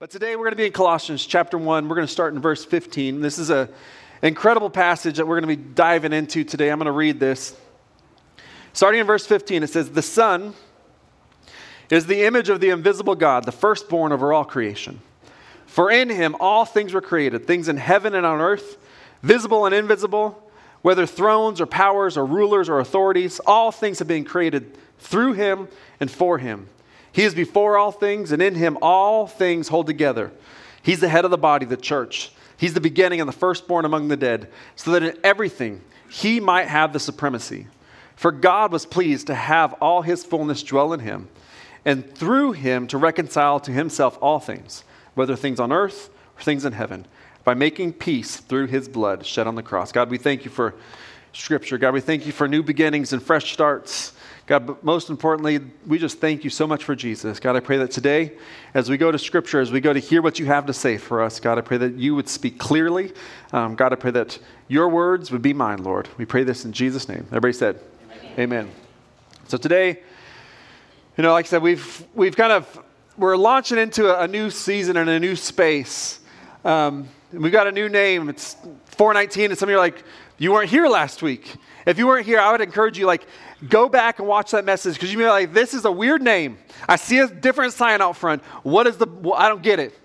But today we're going to be in Colossians chapter 1. We're going to start in verse 15. This is an incredible passage that we're going to be diving into today. I'm going to read this. Starting in verse 15, it says, The Son is the image of the invisible God, the firstborn over all creation. For in him all things were created, things in heaven and on earth, visible and invisible, whether thrones or powers or rulers or authorities, all things have been created through him and for him. He is before all things, and in him all things hold together. He's the head of the body, the church. He's the beginning and the firstborn among the dead, so that in everything he might have the supremacy. For God was pleased to have all his fullness dwell in him, and through him to reconcile to himself all things, whether things on earth or things in heaven, by making peace through his blood shed on the cross. God, we thank you for scripture. God, we thank you for new beginnings and fresh starts. God, but most importantly, we just thank you so much for Jesus. God, I pray that today, as we go to Scripture, as we go to hear what you have to say for us, God, I pray that you would speak clearly. Um, God, I pray that your words would be mine, Lord. We pray this in Jesus' name. Everybody said, Amen. Amen. So today, you know, like I said, we've we've kind of we're launching into a, a new season and a new space. Um, we've got a new name. It's 419, and some of you are like, you weren't here last week. If you weren't here, I would encourage you, like, go back and watch that message because you may be like, this is a weird name. I see a different sign out front. What is the, well, I don't get it.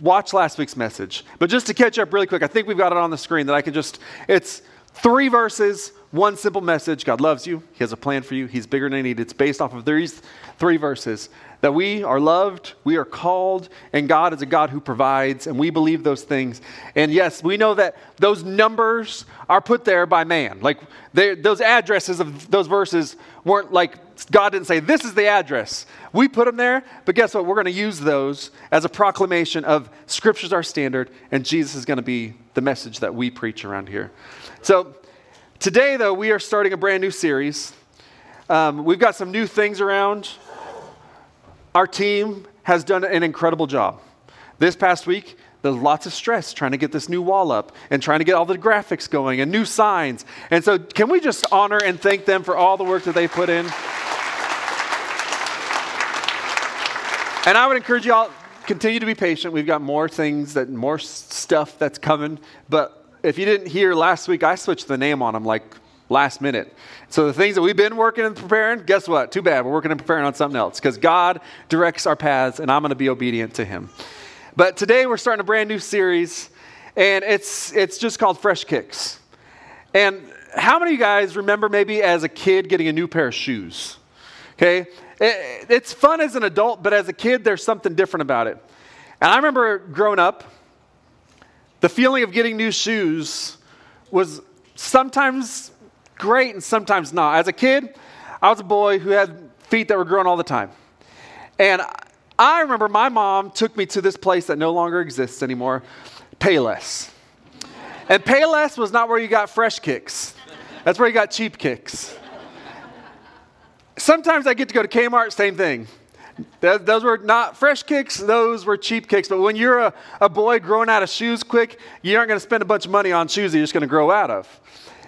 Watch last week's message. But just to catch up really quick, I think we've got it on the screen that I can just, it's three verses, one simple message. God loves you. He has a plan for you. He's bigger than you need. It's based off of these three verses that we are loved, we are called, and God is a God who provides, and we believe those things. And yes, we know that those numbers are put there by man. Like those addresses of those verses weren't like God didn't say, This is the address. We put them there, but guess what? We're going to use those as a proclamation of Scripture's our standard, and Jesus is going to be the message that we preach around here. So today, though, we are starting a brand new series. Um, we've got some new things around. Our team has done an incredible job. This past week, there's lots of stress trying to get this new wall up and trying to get all the graphics going and new signs. And so, can we just honor and thank them for all the work that they put in? And I would encourage you all continue to be patient. We've got more things that more stuff that's coming. But if you didn't hear last week, I switched the name on them like last minute. So the things that we've been working and preparing, guess what? Too bad. We're working and preparing on something else because God directs our paths and I'm going to be obedient to him. But today we're starting a brand new series and it's it's just called Fresh Kicks. And how many of you guys remember maybe as a kid getting a new pair of shoes? Okay? It, it's fun as an adult, but as a kid there's something different about it. And I remember growing up the feeling of getting new shoes was sometimes great and sometimes not. As a kid, I was a boy who had feet that were growing all the time. And I remember my mom took me to this place that no longer exists anymore, Payless. And Payless was not where you got fresh kicks. That's where you got cheap kicks. Sometimes I get to go to Kmart, same thing. Those were not fresh kicks, those were cheap kicks. But when you're a, a boy growing out of shoes quick, you aren't going to spend a bunch of money on shoes that you're just going to grow out of.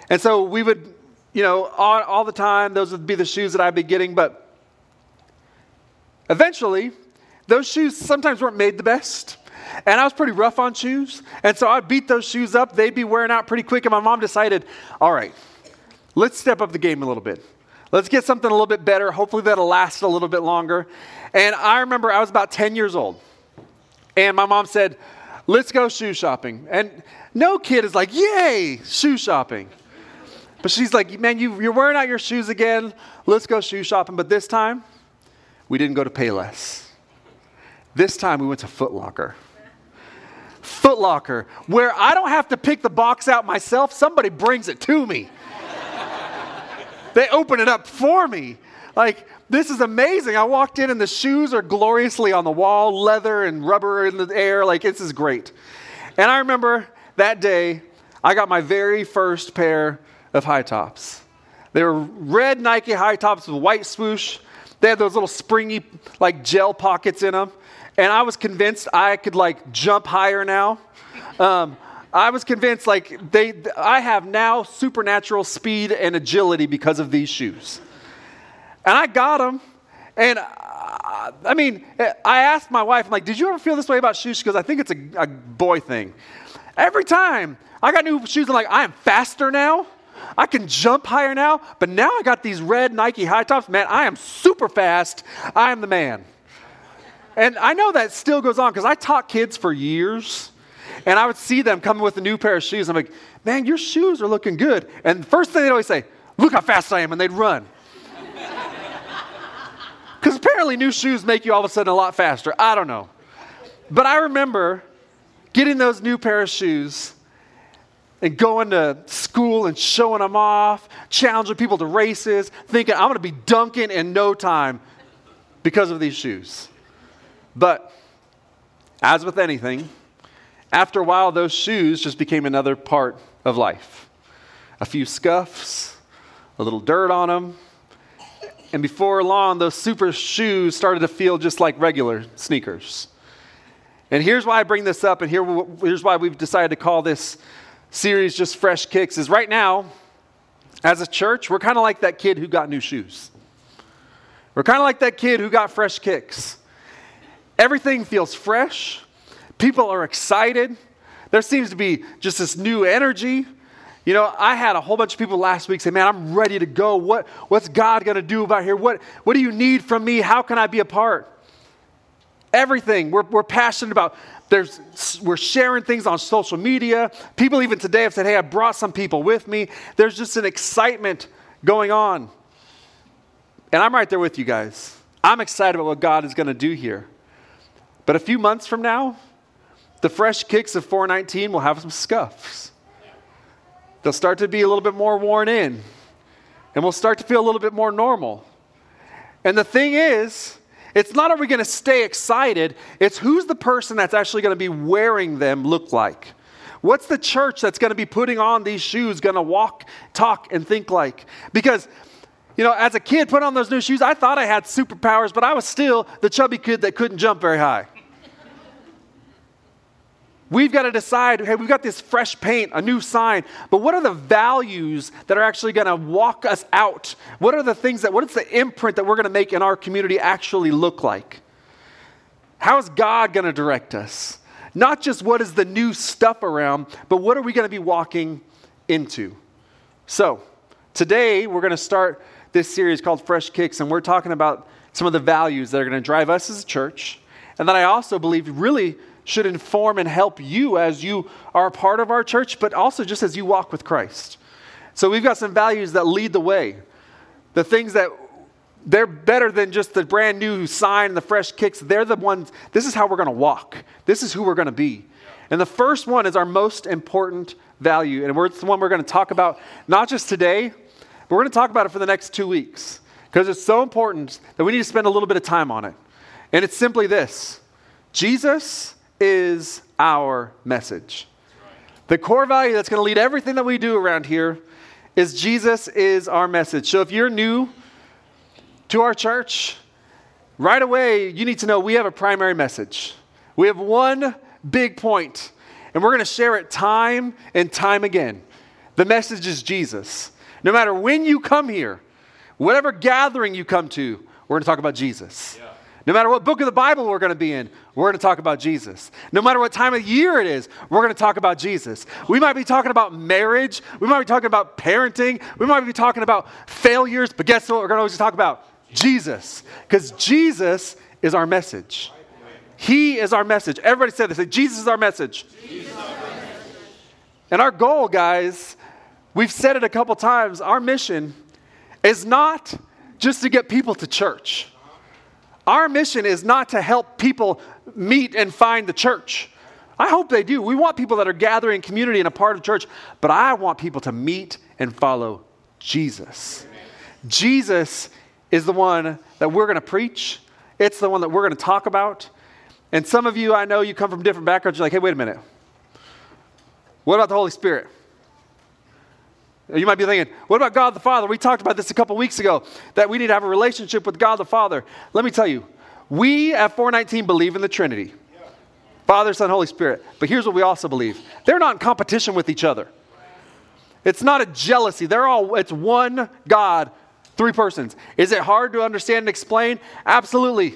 And so we would you know, all, all the time, those would be the shoes that I'd be getting. But eventually, those shoes sometimes weren't made the best. And I was pretty rough on shoes. And so I'd beat those shoes up. They'd be wearing out pretty quick. And my mom decided, all right, let's step up the game a little bit. Let's get something a little bit better. Hopefully, that'll last a little bit longer. And I remember I was about 10 years old. And my mom said, let's go shoe shopping. And no kid is like, yay, shoe shopping. But she's like, man, you, you're wearing out your shoes again. Let's go shoe shopping. But this time, we didn't go to Payless. This time, we went to Foot Locker. Foot Locker, where I don't have to pick the box out myself, somebody brings it to me. They open it up for me. Like, this is amazing. I walked in and the shoes are gloriously on the wall, leather and rubber in the air. Like, this is great. And I remember that day, I got my very first pair of high tops. They were red Nike high tops with white swoosh. They had those little springy, like gel pockets in them. And I was convinced I could like jump higher now. Um, I was convinced like they, I have now supernatural speed and agility because of these shoes. And I got them, and uh, I mean, I asked my wife, I'm like, did you ever feel this way about shoes? She goes, I think it's a, a boy thing. Every time I got new shoes, I'm like, I am faster now. I can jump higher now, but now I got these red Nike high tops. Man, I am super fast. I am the man. And I know that still goes on because I taught kids for years. And I would see them coming with a new pair of shoes. I'm like, man, your shoes are looking good. And the first thing they'd always say, look how fast I am. And they'd run. Because apparently new shoes make you all of a sudden a lot faster. I don't know. But I remember getting those new pair of shoes and going to school and showing them off, challenging people to races, thinking I'm going to be dunking in no time because of these shoes. But as with anything, after a while, those shoes just became another part of life. A few scuffs, a little dirt on them, and before long, those super shoes started to feel just like regular sneakers. And here's why I bring this up, and here, here's why we've decided to call this series just Fresh Kicks. Is right now, as a church, we're kind of like that kid who got new shoes. We're kind of like that kid who got fresh kicks. Everything feels fresh. People are excited. There seems to be just this new energy. You know, I had a whole bunch of people last week say, Man, I'm ready to go. What, what's God going to do about here? What, what do you need from me? How can I be a part? Everything we're, we're passionate about. There's, we're sharing things on social media. People, even today, have said, Hey, I brought some people with me. There's just an excitement going on. And I'm right there with you guys. I'm excited about what God is going to do here. But a few months from now, the fresh kicks of 419 will have some scuffs. They'll start to be a little bit more worn in, and we'll start to feel a little bit more normal. And the thing is, it's not are we going to stay excited, it's who's the person that's actually going to be wearing them look like. What's the church that's going to be putting on these shoes going to walk, talk, and think like? Because you know, as a kid, put on those new shoes, I thought I had superpowers, but I was still the chubby kid that couldn't jump very high. We've got to decide hey, we've got this fresh paint, a new sign, but what are the values that are actually going to walk us out? What are the things that, what is the imprint that we're going to make in our community actually look like? How is God going to direct us? Not just what is the new stuff around, but what are we going to be walking into? So, today we're going to start this series called Fresh Kicks, and we're talking about some of the values that are going to drive us as a church, and that I also believe really should inform and help you as you are a part of our church, but also just as you walk with Christ. So we've got some values that lead the way. The things that they're better than just the brand new sign and the fresh kicks. They're the ones, this is how we're going to walk. This is who we're going to be. And the first one is our most important value. And it's the one we're going to talk about not just today, but we're going to talk about it for the next two weeks because it's so important that we need to spend a little bit of time on it. And it's simply this Jesus is our message. The core value that's going to lead everything that we do around here is Jesus is our message. So if you're new to our church, right away you need to know we have a primary message. We have one big point, and we're going to share it time and time again. The message is Jesus. No matter when you come here, whatever gathering you come to, we're going to talk about Jesus. Yeah. No matter what book of the Bible we're going to be in, we're going to talk about Jesus. No matter what time of year it is, we're going to talk about Jesus. We might be talking about marriage. We might be talking about parenting. We might be talking about failures. But guess what? We're going to always talk about Jesus. Because Jesus is our message. He is our message. Everybody said this. Say, Jesus is our message. Is our message. And our goal, guys, we've said it a couple times. Our mission is not just to get people to church. Our mission is not to help people meet and find the church. I hope they do. We want people that are gathering community and a part of church, but I want people to meet and follow Jesus. Amen. Jesus is the one that we're going to preach. It's the one that we're going to talk about. And some of you, I know you come from different backgrounds. You're like, hey, wait a minute. What about the Holy Spirit? You might be thinking, what about God the Father? We talked about this a couple weeks ago, that we need to have a relationship with God the Father. Let me tell you, we at 419 believe in the Trinity Father, Son, Holy Spirit. But here's what we also believe they're not in competition with each other. It's not a jealousy. They're all, it's one God, three persons. Is it hard to understand and explain? Absolutely.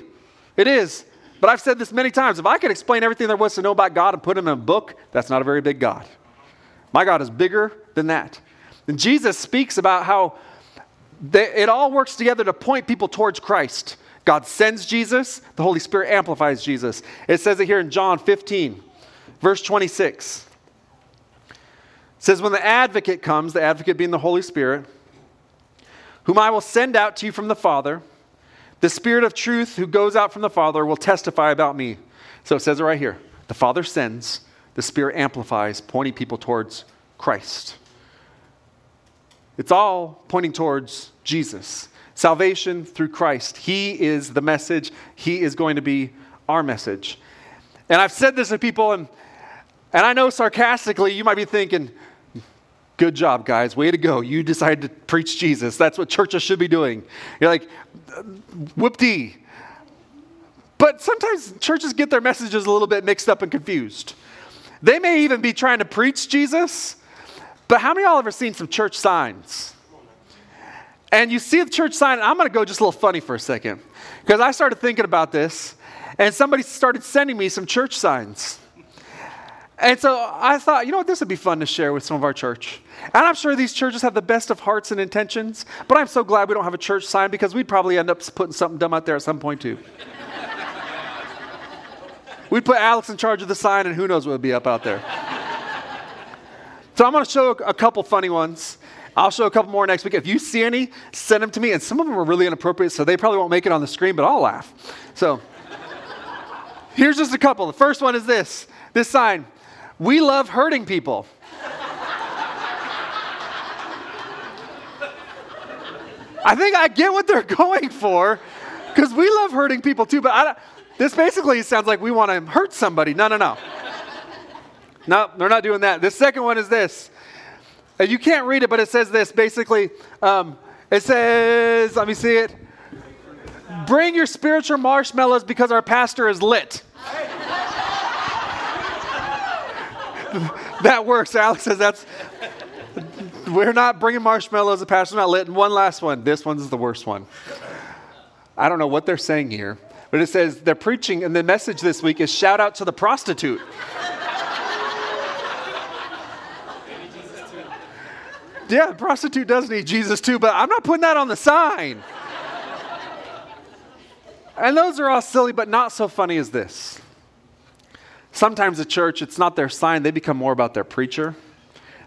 It is. But I've said this many times. If I could explain everything there was to know about God and put him in a book, that's not a very big God. My God is bigger than that. And Jesus speaks about how they, it all works together to point people towards Christ. God sends Jesus, the Holy Spirit amplifies Jesus. It says it here in John 15, verse 26. It says, When the advocate comes, the advocate being the Holy Spirit, whom I will send out to you from the Father, the Spirit of truth who goes out from the Father will testify about me. So it says it right here. The Father sends, the Spirit amplifies, pointing people towards Christ. It's all pointing towards Jesus. Salvation through Christ. He is the message. He is going to be our message. And I've said this to people, and, and I know sarcastically you might be thinking, Good job, guys. Way to go. You decided to preach Jesus. That's what churches should be doing. You're like, whoop dee. But sometimes churches get their messages a little bit mixed up and confused. They may even be trying to preach Jesus, but how many of y'all ever seen some church signs? And you see the church sign, I'm going to go just a little funny for a second because I started thinking about this, and somebody started sending me some church signs. And so I thought, you know what, this would be fun to share with some of our church. And I'm sure these churches have the best of hearts and intentions, but I'm so glad we don't have a church sign because we'd probably end up putting something dumb out there at some point too. we'd put Alex in charge of the sign, and who knows what would be up out there. So I'm going to show a couple funny ones. I'll show a couple more next week. If you see any, send them to me. And some of them are really inappropriate, so they probably won't make it on the screen, but I'll laugh. So here's just a couple. The first one is this this sign We love hurting people. I think I get what they're going for because we love hurting people too, but I this basically sounds like we want to hurt somebody. No, no, no. No, they're not doing that. The second one is this. Uh, you can't read it, but it says this basically. Um, it says, let me see it. Bring your spiritual marshmallows because our pastor is lit. that works. Alex says that's we're not bringing marshmallows. The pastor's not lit. And one last one. This one's the worst one. I don't know what they're saying here, but it says they're preaching, and the message this week is shout out to the prostitute. Yeah, prostitute does need Jesus too, but I'm not putting that on the sign. and those are all silly, but not so funny as this. Sometimes the church, it's not their sign, they become more about their preacher.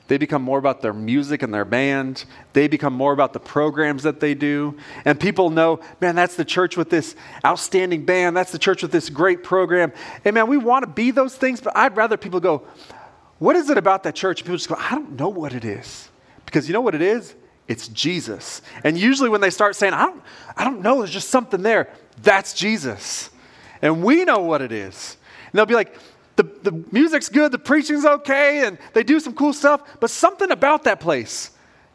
They become more about their music and their band. They become more about the programs that they do. And people know, man, that's the church with this outstanding band. That's the church with this great program. And man, we want to be those things, but I'd rather people go, what is it about that church? People just go, I don't know what it is. Because you know what it is? It's Jesus. And usually when they start saying, I don't, I don't know, there's just something there, that's Jesus. And we know what it is. And they'll be like, the, the music's good, the preaching's okay, and they do some cool stuff, but something about that place,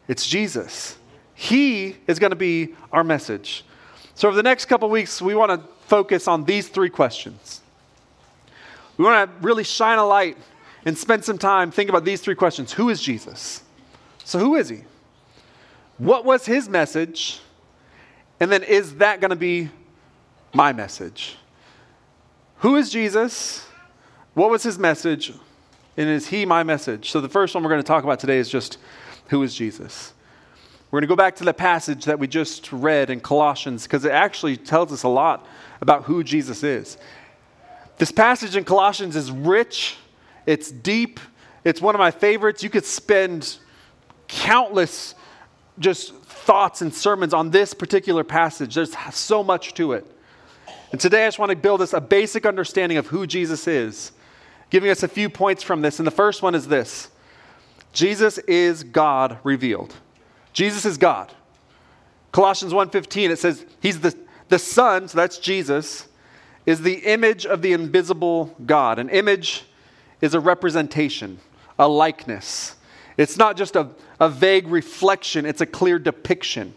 it's Jesus. He is going to be our message. So, over the next couple weeks, we want to focus on these three questions. We want to really shine a light and spend some time thinking about these three questions Who is Jesus? So, who is he? What was his message? And then, is that going to be my message? Who is Jesus? What was his message? And is he my message? So the first one we're going to talk about today is just who is Jesus? We're going to go back to the passage that we just read in Colossians because it actually tells us a lot about who Jesus is. This passage in Colossians is rich, it's deep, it's one of my favorites. You could spend countless just thoughts and sermons on this particular passage. There's so much to it. And today I just want to build us a basic understanding of who Jesus is giving us a few points from this. And the first one is this Jesus is God revealed. Jesus is God. Colossians 1:15 it says he's the the son, so that's Jesus, is the image of the invisible God. An image is a representation, a likeness. It's not just a, a vague reflection, it's a clear depiction.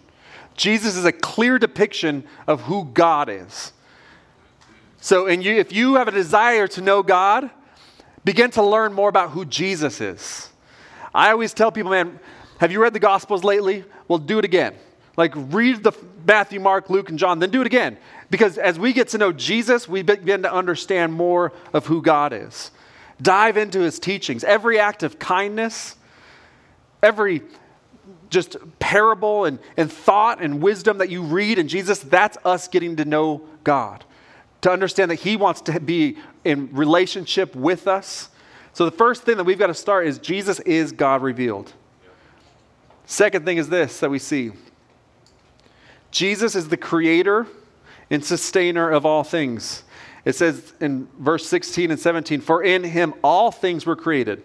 Jesus is a clear depiction of who God is. So, and you, if you have a desire to know God, begin to learn more about who Jesus is. I always tell people, man, have you read the Gospels lately? Well, do it again. Like, read the Matthew, Mark, Luke, and John, then do it again. Because as we get to know Jesus, we begin to understand more of who God is. Dive into his teachings. Every act of kindness, every just parable and, and thought and wisdom that you read in Jesus, that's us getting to know God. To understand that he wants to be in relationship with us. So the first thing that we've got to start is Jesus is God revealed. Second thing is this that we see Jesus is the creator and sustainer of all things. It says in verse 16 and 17, For in him all things were created,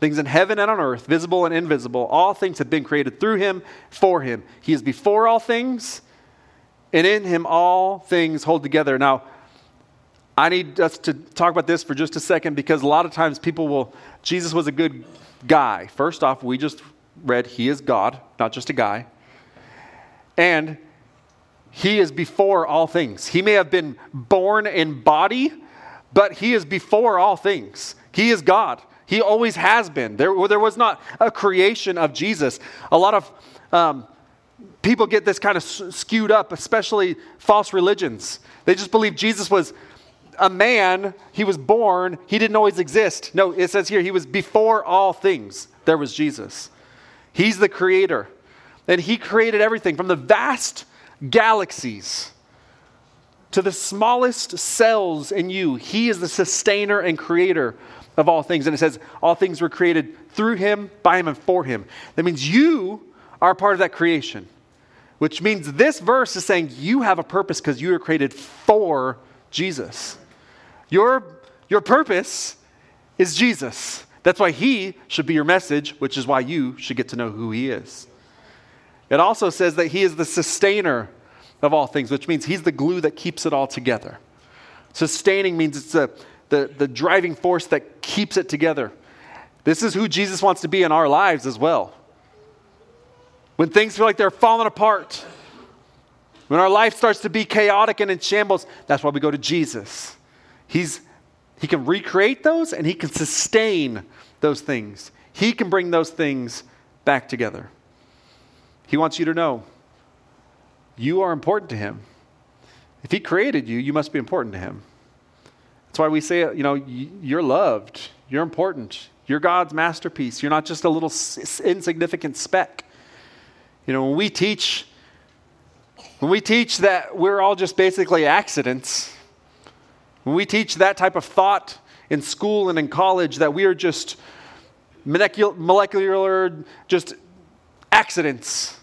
things in heaven and on earth, visible and invisible. All things have been created through him, for him. He is before all things, and in him all things hold together. Now, I need us to talk about this for just a second because a lot of times people will, Jesus was a good guy. First off, we just read, He is God, not just a guy. And he is before all things. He may have been born in body, but He is before all things. He is God. He always has been. There, there was not a creation of Jesus. A lot of um, people get this kind of skewed up, especially false religions. They just believe Jesus was a man, he was born, he didn't always exist. No, it says here, he was before all things. There was Jesus. He's the creator. And he created everything from the vast galaxies to the smallest cells in you. He is the sustainer and creator of all things. And it says, all things were created through him, by him, and for him. That means you are part of that creation, which means this verse is saying you have a purpose because you were created for Jesus. Your, your purpose is Jesus. That's why he should be your message, which is why you should get to know who he is. It also says that He is the sustainer of all things, which means He's the glue that keeps it all together. Sustaining means it's a, the, the driving force that keeps it together. This is who Jesus wants to be in our lives as well. When things feel like they're falling apart, when our life starts to be chaotic and in shambles, that's why we go to Jesus. He's, he can recreate those and He can sustain those things. He can bring those things back together. He wants you to know you are important to Him. If He created you, you must be important to Him. That's why we say, you know, you're loved, you're important, you're God's masterpiece. You're not just a little insignificant speck. You know, when we teach, when we teach that we're all just basically accidents, when we teach that type of thought in school and in college that we are just molecular, just accidents.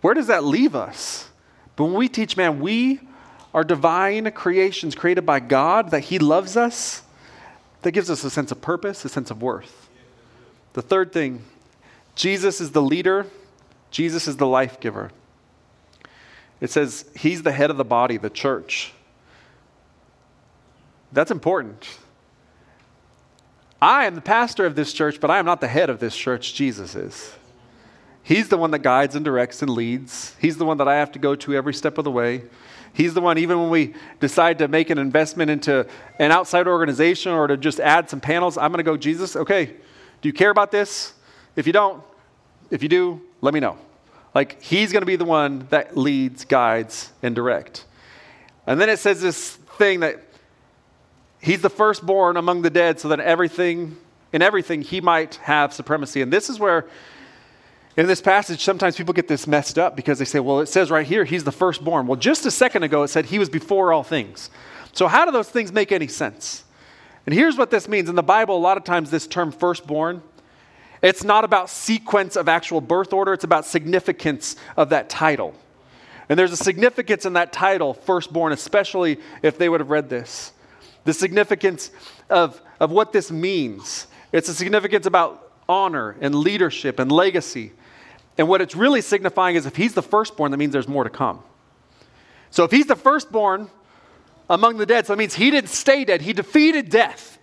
Where does that leave us? But when we teach, man, we are divine creations created by God, that He loves us, that gives us a sense of purpose, a sense of worth. The third thing Jesus is the leader, Jesus is the life giver. It says He's the head of the body, the church. That's important. I am the pastor of this church, but I am not the head of this church. Jesus is. He's the one that guides and directs and leads. He's the one that I have to go to every step of the way. He's the one, even when we decide to make an investment into an outside organization or to just add some panels, I'm going to go, Jesus, okay, do you care about this? If you don't, if you do, let me know. Like, he's going to be the one that leads, guides, and direct. And then it says this thing that He's the firstborn among the dead so that everything, in everything, he might have supremacy. And this is where, in this passage, sometimes people get this messed up because they say, well, it says right here, he's the firstborn. Well, just a second ago, it said he was before all things. So, how do those things make any sense? And here's what this means. In the Bible, a lot of times, this term firstborn, it's not about sequence of actual birth order, it's about significance of that title. And there's a significance in that title, firstborn, especially if they would have read this the significance of, of what this means. It's a significance about honor and leadership and legacy. And what it's really signifying is if he's the firstborn, that means there's more to come. So if he's the firstborn among the dead, so that means he didn't stay dead, he defeated death.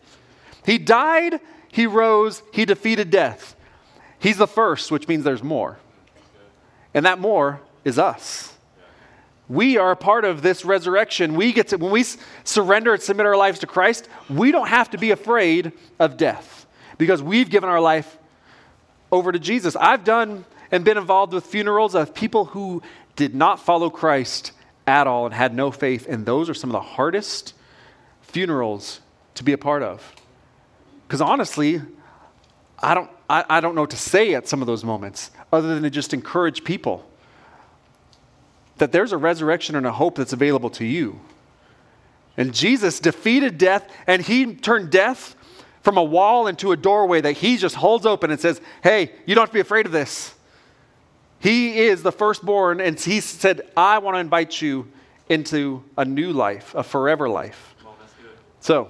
He died, he rose, he defeated death. He's the first, which means there's more. And that more is us. We are a part of this resurrection. We get to, when we surrender and submit our lives to Christ, we don't have to be afraid of death because we've given our life over to Jesus. I've done and been involved with funerals of people who did not follow Christ at all and had no faith. And those are some of the hardest funerals to be a part of. Because honestly, I don't, I, I don't know what to say at some of those moments other than to just encourage people that there's a resurrection and a hope that's available to you. And Jesus defeated death and he turned death from a wall into a doorway that he just holds open and says, Hey, you don't have to be afraid of this. He is the firstborn, and he said, I want to invite you into a new life, a forever life. Well, so,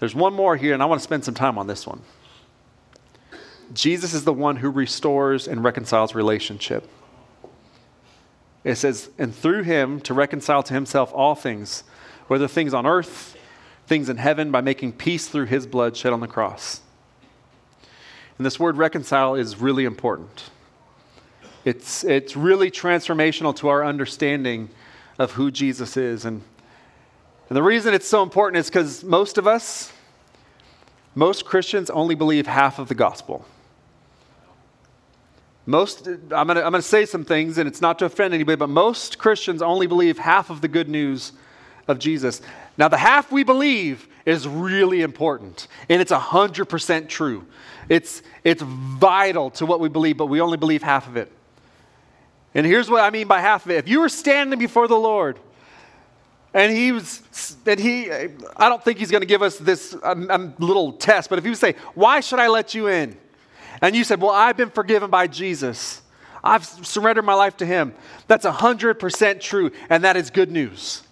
there's one more here, and I want to spend some time on this one. Jesus is the one who restores and reconciles relationship. It says, and through him to reconcile to himself all things, whether things on earth, things in heaven, by making peace through his blood shed on the cross. And this word reconcile is really important. It's, it's really transformational to our understanding of who Jesus is. And, and the reason it's so important is because most of us, most Christians only believe half of the gospel. Most, I'm going to I'm to say some things, and it's not to offend anybody, but most Christians only believe half of the good news of Jesus. Now, the half we believe is really important, and it's 100% true. It's, it's vital to what we believe, but we only believe half of it. And here's what I mean by half of it. If you were standing before the Lord, and he was, and he, I don't think he's going to give us this um, um, little test, but if he would say, Why should I let you in? And you said, Well, I've been forgiven by Jesus. I've surrendered my life to him. That's 100% true, and that is good news.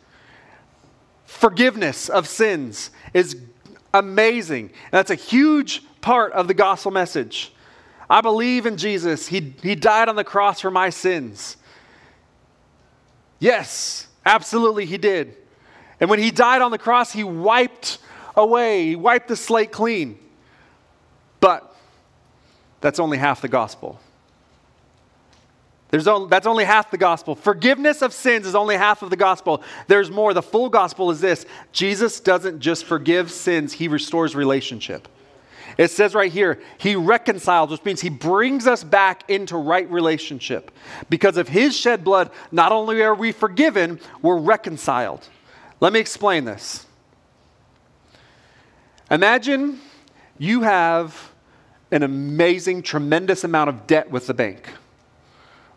Forgiveness of sins is amazing. And that's a huge part of the gospel message. I believe in Jesus. He, he died on the cross for my sins. Yes, absolutely, He did. And when He died on the cross, He wiped away, He wiped the slate clean. But that's only half the gospel. There's only, that's only half the gospel. Forgiveness of sins is only half of the gospel. There's more. The full gospel is this Jesus doesn't just forgive sins, he restores relationship. It says right here, he reconciles, which means he brings us back into right relationship. Because of his shed blood, not only are we forgiven, we're reconciled. Let me explain this. Imagine you have an amazing, tremendous amount of debt with the bank,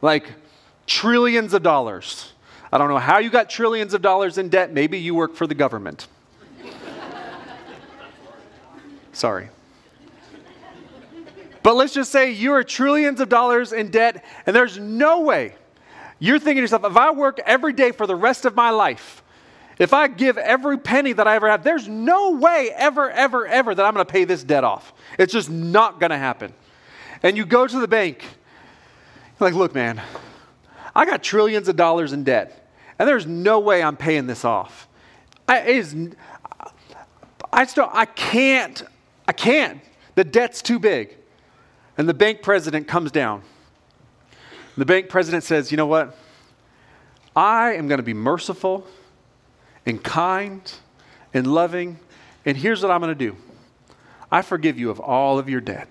like trillions of dollars. I don't know how you got trillions of dollars in debt. Maybe you work for the government. Sorry. But let's just say you are trillions of dollars in debt, and there's no way you're thinking to yourself, if I work every day for the rest of my life, if I give every penny that I ever have, there's no way ever, ever, ever that I'm going to pay this debt off. It's just not going to happen. And you go to the bank, like, look, man, I got trillions of dollars in debt, and there's no way I'm paying this off. I, is, I still, I can't, I can't. The debt's too big. And the bank president comes down. The bank president says, You know what? I am going to be merciful and kind and loving. And here's what I'm going to do I forgive you of all of your debt.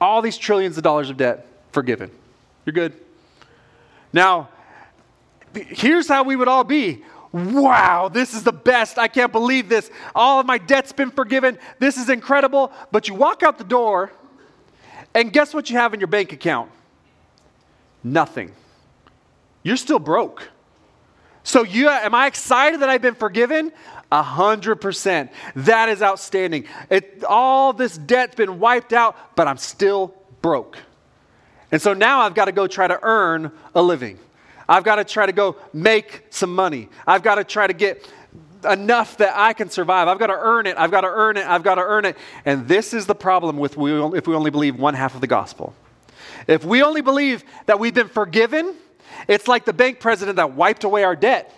All these trillions of dollars of debt forgiven. You're good. Now, here's how we would all be. Wow, this is the best. I can't believe this. All of my debt's been forgiven. This is incredible. But you walk out the door and guess what you have in your bank account? Nothing. You're still broke. So, you, am I excited that I've been forgiven? A hundred percent. That is outstanding. It, all this debt's been wiped out, but I'm still broke. And so now I've got to go try to earn a living. I've got to try to go make some money. I've got to try to get enough that I can survive. I've got to earn it. I've got to earn it. I've got to earn it. And this is the problem with we, if we only believe one half of the gospel. If we only believe that we've been forgiven, it's like the bank president that wiped away our debt.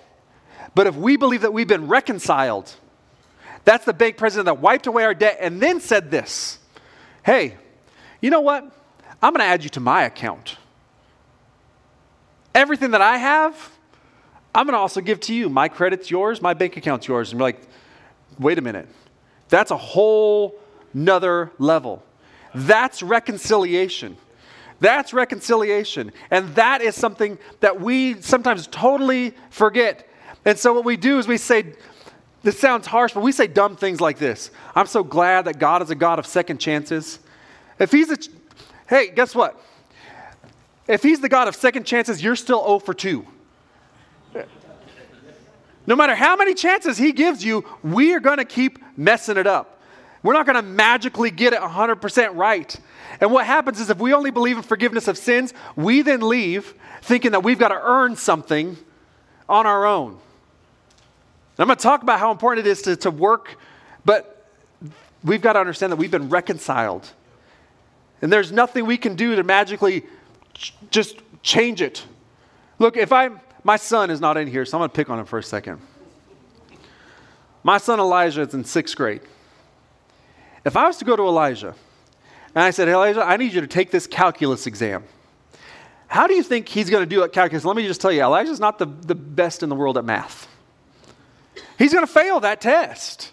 But if we believe that we've been reconciled, that's the bank president that wiped away our debt and then said this Hey, you know what? I'm going to add you to my account. Everything that I have, I'm going to also give to you. My credit's yours, my bank account's yours. And we're like, wait a minute. That's a whole nother level. That's reconciliation. That's reconciliation. And that is something that we sometimes totally forget. And so what we do is we say, this sounds harsh, but we say dumb things like this. I'm so glad that God is a God of second chances. If he's a, hey, guess what? If he's the God of second chances, you're still 0 for 2. No matter how many chances he gives you, we are going to keep messing it up. We're not going to magically get it 100% right. And what happens is if we only believe in forgiveness of sins, we then leave thinking that we've got to earn something on our own. And I'm going to talk about how important it is to, to work, but we've got to understand that we've been reconciled. And there's nothing we can do to magically ch- just change it. Look, if I'm, my son is not in here, so I'm going to pick on him for a second. My son Elijah is in sixth grade. If I was to go to Elijah and I said, hey, Elijah, I need you to take this calculus exam, how do you think he's going to do at calculus? Let me just tell you, Elijah's not the, the best in the world at math. He's going to fail that test.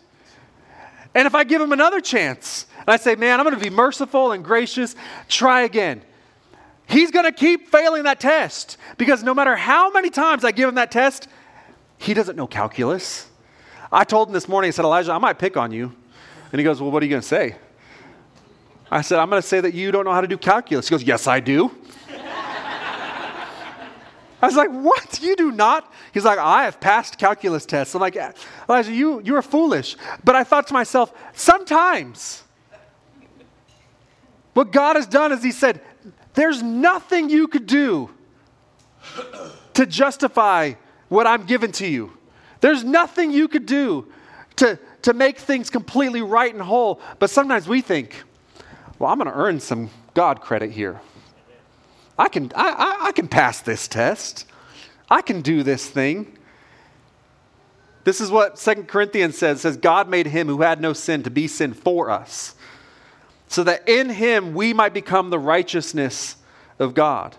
And if I give him another chance, and I say, man, I'm going to be merciful and gracious, try again. He's going to keep failing that test because no matter how many times I give him that test, he doesn't know calculus. I told him this morning, I said, Elijah, I might pick on you. And he goes, Well, what are you going to say? I said, I'm going to say that you don't know how to do calculus. He goes, Yes, I do. I was like, What? You do not? He's like, I have passed calculus tests. I'm like, Elijah, you, you are foolish. But I thought to myself, sometimes what God has done is He said, There's nothing you could do to justify what I'm giving to you. There's nothing you could do to, to make things completely right and whole. But sometimes we think, well, I'm going to earn some God credit here. I can, I, I, I can pass this test. I can do this thing. This is what Second Corinthians says. Says, God made him who had no sin to be sin for us, so that in him we might become the righteousness of God.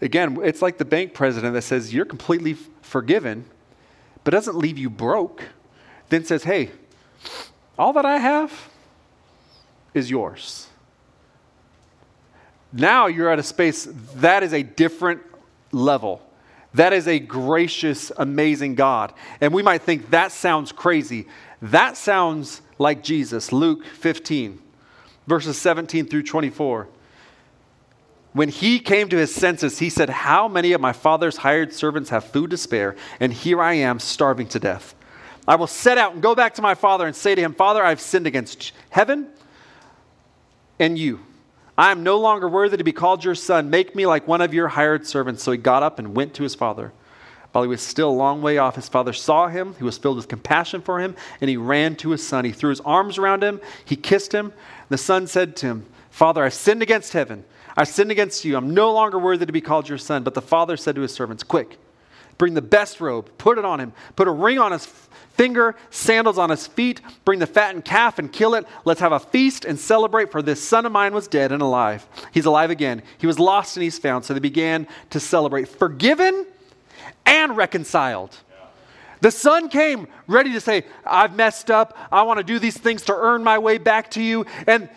Again, it's like the bank president that says, You're completely forgiven, but doesn't leave you broke then says, Hey, all that I have is yours. Now you're at a space that is a different level. That is a gracious, amazing God. And we might think that sounds crazy. That sounds like Jesus. Luke 15, verses 17 through 24. When he came to his senses, he said, How many of my father's hired servants have food to spare? And here I am starving to death. I will set out and go back to my father and say to him, Father, I've sinned against heaven and you. I am no longer worthy to be called your son. Make me like one of your hired servants. So he got up and went to his father. While he was still a long way off, his father saw him. He was filled with compassion for him, and he ran to his son. He threw his arms around him. He kissed him. The son said to him, Father, I've sinned against heaven. I've sinned against you. I'm no longer worthy to be called your son. But the father said to his servants, Quick, bring the best robe, put it on him, put a ring on his finger, sandals on his feet. Bring the fattened calf and kill it. Let's have a feast and celebrate, for this son of mine was dead and alive. He's alive again. He was lost and he's found. So they began to celebrate, forgiven and reconciled. The son came ready to say, I've messed up. I want to do these things to earn my way back to you. And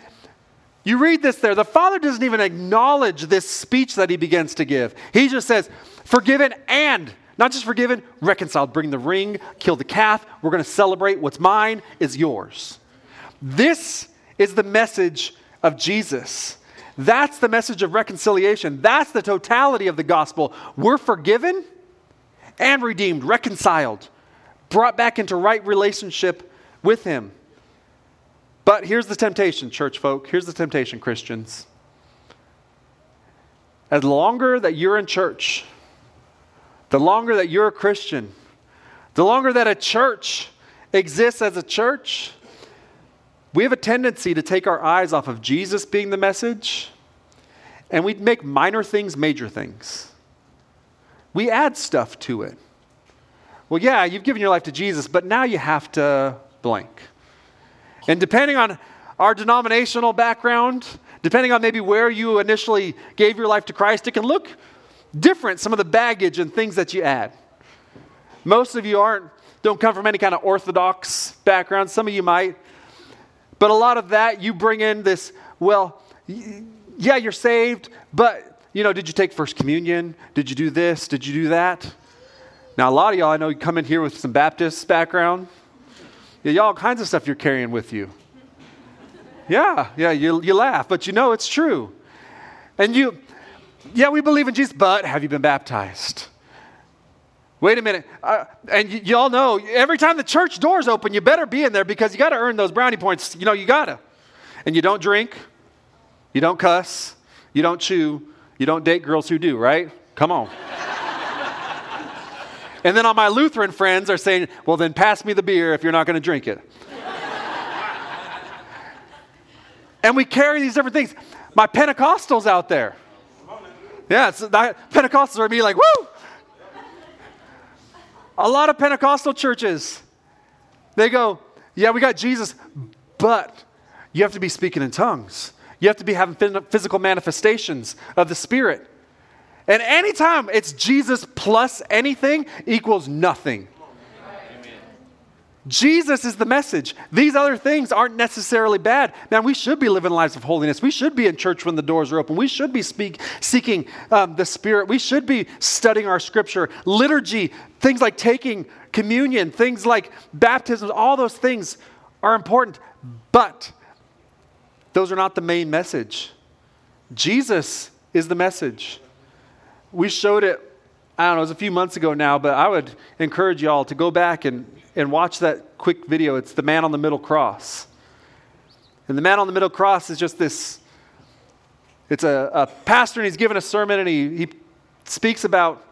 you read this there. The father doesn't even acknowledge this speech that he begins to give. He just says, forgiven and not just forgiven, reconciled. Bring the ring, kill the calf. We're going to celebrate. What's mine is yours. This is the message of Jesus. That's the message of reconciliation. That's the totality of the gospel. We're forgiven and redeemed, reconciled, brought back into right relationship with Him. But here's the temptation, church folk. Here's the temptation, Christians. As longer that you're in church, the longer that you're a Christian, the longer that a church exists as a church, we have a tendency to take our eyes off of Jesus being the message and we make minor things major things. We add stuff to it. Well, yeah, you've given your life to Jesus, but now you have to blank. And depending on our denominational background, depending on maybe where you initially gave your life to Christ, it can look different, some of the baggage and things that you add. Most of you aren't, don't come from any kind of orthodox background. Some of you might. But a lot of that, you bring in this, well, yeah, you're saved, but, you know, did you take First Communion? Did you do this? Did you do that? Now, a lot of y'all, I know you come in here with some Baptist background. Yeah, y'all all kinds of stuff you're carrying with you. Yeah, yeah, you, you laugh, but you know it's true. And you, yeah, we believe in Jesus, but have you been baptized? Wait a minute. Uh, and y- y'all know every time the church doors open, you better be in there because you got to earn those brownie points. You know, you got to. And you don't drink, you don't cuss, you don't chew, you don't date girls who do, right? Come on. and then all my Lutheran friends are saying, well, then pass me the beer if you're not going to drink it. and we carry these different things. My Pentecostals out there. Yeah, Pentecostals are me like, woo! A lot of Pentecostal churches, they go, yeah, we got Jesus, but you have to be speaking in tongues. You have to be having physical manifestations of the Spirit. And anytime it's Jesus plus anything equals nothing. Jesus is the message. These other things aren't necessarily bad. Man, we should be living lives of holiness. We should be in church when the doors are open. We should be speak, seeking um, the Spirit. We should be studying our scripture. Liturgy, things like taking communion, things like baptism, all those things are important. But those are not the main message. Jesus is the message. We showed it, I don't know, it was a few months ago now, but I would encourage y'all to go back and and watch that quick video. It's the man on the middle cross. And the man on the middle cross is just this it's a, a pastor and he's giving a sermon and he, he speaks about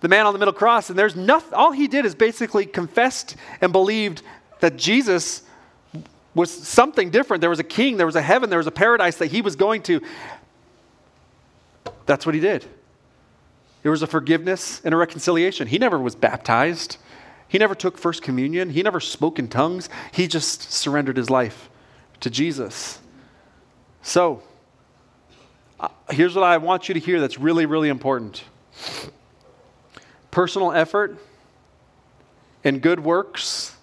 the man on the middle cross and there's nothing all he did is basically confessed and believed that jesus was something different. There was a king there was a heaven there was a paradise that he was going to. That's what he did. There was a forgiveness and a reconciliation. He never was baptized. He never took First Communion, he never spoke in tongues. He just surrendered his life to Jesus. So, uh, here's what I want you to hear that's really, really important. Personal effort and good works,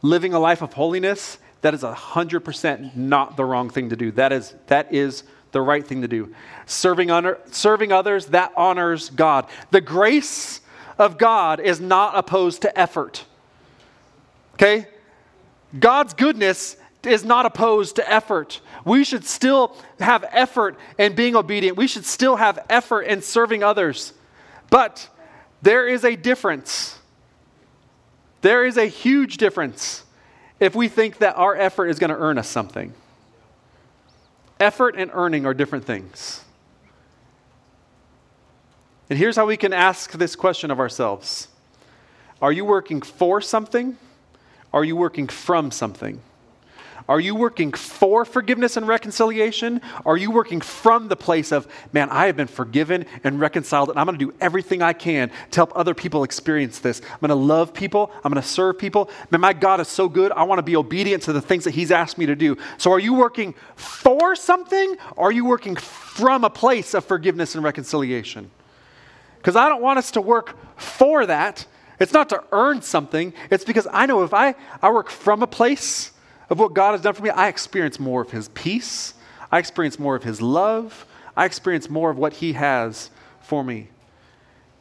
living a life of holiness, that is 100% not the wrong thing to do. That is, that is the right thing to do. Serving, honor, serving others, that honors God. The grace of God is not opposed to effort. Okay? God's goodness is not opposed to effort. We should still have effort in being obedient. We should still have effort in serving others. But there is a difference. There is a huge difference if we think that our effort is going to earn us something. Effort and earning are different things. And here's how we can ask this question of ourselves Are you working for something? Are you working from something? Are you working for forgiveness and reconciliation? Are you working from the place of, man, I have been forgiven and reconciled, and I'm going to do everything I can to help other people experience this? I'm going to love people. I'm going to serve people. Man, my God is so good. I want to be obedient to the things that He's asked me to do. So, are you working for something? Or are you working from a place of forgiveness and reconciliation? Because I don't want us to work for that. It's not to earn something. It's because I know if I, I work from a place of what God has done for me, I experience more of His peace. I experience more of His love. I experience more of what He has for me.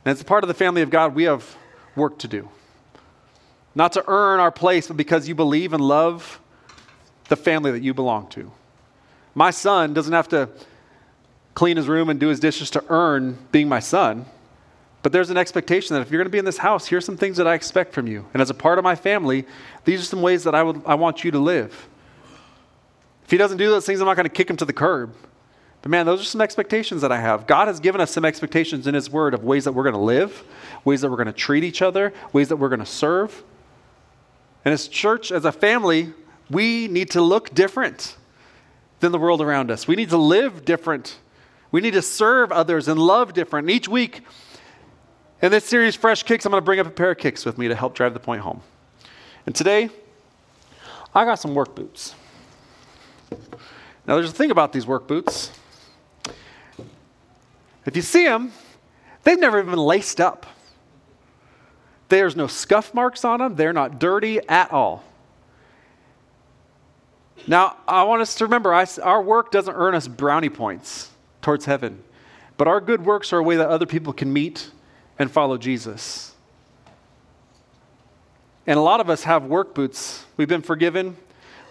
And as a part of the family of God, we have work to do. Not to earn our place, but because you believe and love the family that you belong to. My son doesn't have to clean his room and do his dishes to earn being my son. But there's an expectation that if you're going to be in this house, here's some things that I expect from you. And as a part of my family, these are some ways that I, would, I want you to live. If he doesn't do those things, I'm not going to kick him to the curb. But man, those are some expectations that I have. God has given us some expectations in His Word of ways that we're going to live, ways that we're going to treat each other, ways that we're going to serve. And as church, as a family, we need to look different than the world around us. We need to live different. We need to serve others and love different. And each week, in this series, Fresh Kicks, I'm going to bring up a pair of kicks with me to help drive the point home. And today, I got some work boots. Now, there's a thing about these work boots. If you see them, they've never even been laced up. There's no scuff marks on them, they're not dirty at all. Now, I want us to remember I, our work doesn't earn us brownie points. towards heaven. But our good works are a way that other people can meet and follow Jesus. And a lot of us have work boots. We've been forgiven,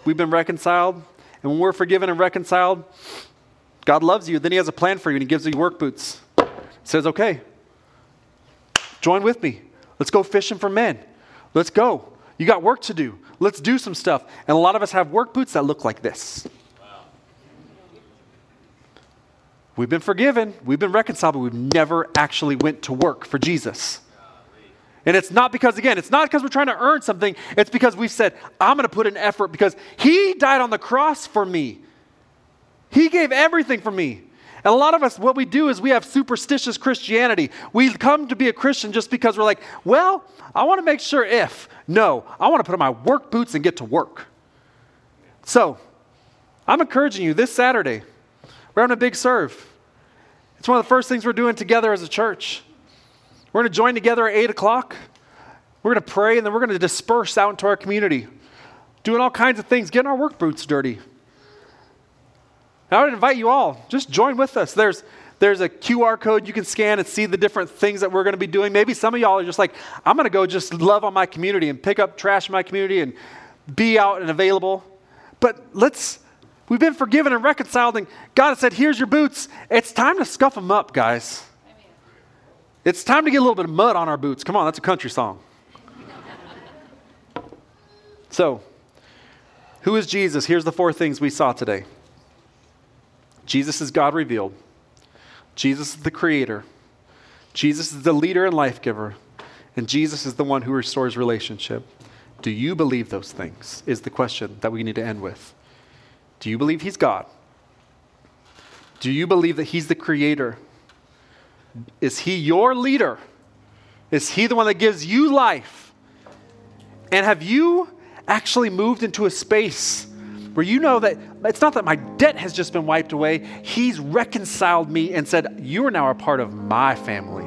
we've been reconciled. And when we're forgiven and reconciled, God loves you. Then He has a plan for you and He gives you work boots. says, okay, join with me. Let's go fishing for men. Let's go. You got work to do. Let's do some stuff. And a lot of us have work boots that look like this. We've been forgiven, we've been reconciled, but we've never actually went to work for Jesus. And it's not because, again, it's not because we're trying to earn something. It's because we've said, I'm going to put an effort because He died on the cross for me. He gave everything for me. And a lot of us, what we do is we have superstitious Christianity. We come to be a Christian just because we're like, well, I want to make sure if. No, I want to put on my work boots and get to work. So, I'm encouraging you this Saturday, we're having a big serve. It's one of the first things we're doing together as a church. We're going to join together at 8 o'clock. We're going to pray and then we're going to disperse out into our community, doing all kinds of things, getting our work boots dirty. I would invite you all, just join with us. There's, there's a QR code you can scan and see the different things that we're going to be doing. Maybe some of y'all are just like, I'm going to go just love on my community and pick up trash in my community and be out and available. But let's We've been forgiven and reconciled, and God has said, Here's your boots. It's time to scuff them up, guys. It's time to get a little bit of mud on our boots. Come on, that's a country song. so, who is Jesus? Here's the four things we saw today Jesus is God revealed, Jesus is the creator, Jesus is the leader and life giver, and Jesus is the one who restores relationship. Do you believe those things? Is the question that we need to end with. Do you believe He's God? Do you believe that He's the Creator? Is He your leader? Is He the one that gives you life? And have you actually moved into a space where you know that it's not that my debt has just been wiped away, He's reconciled me and said, You are now a part of my family.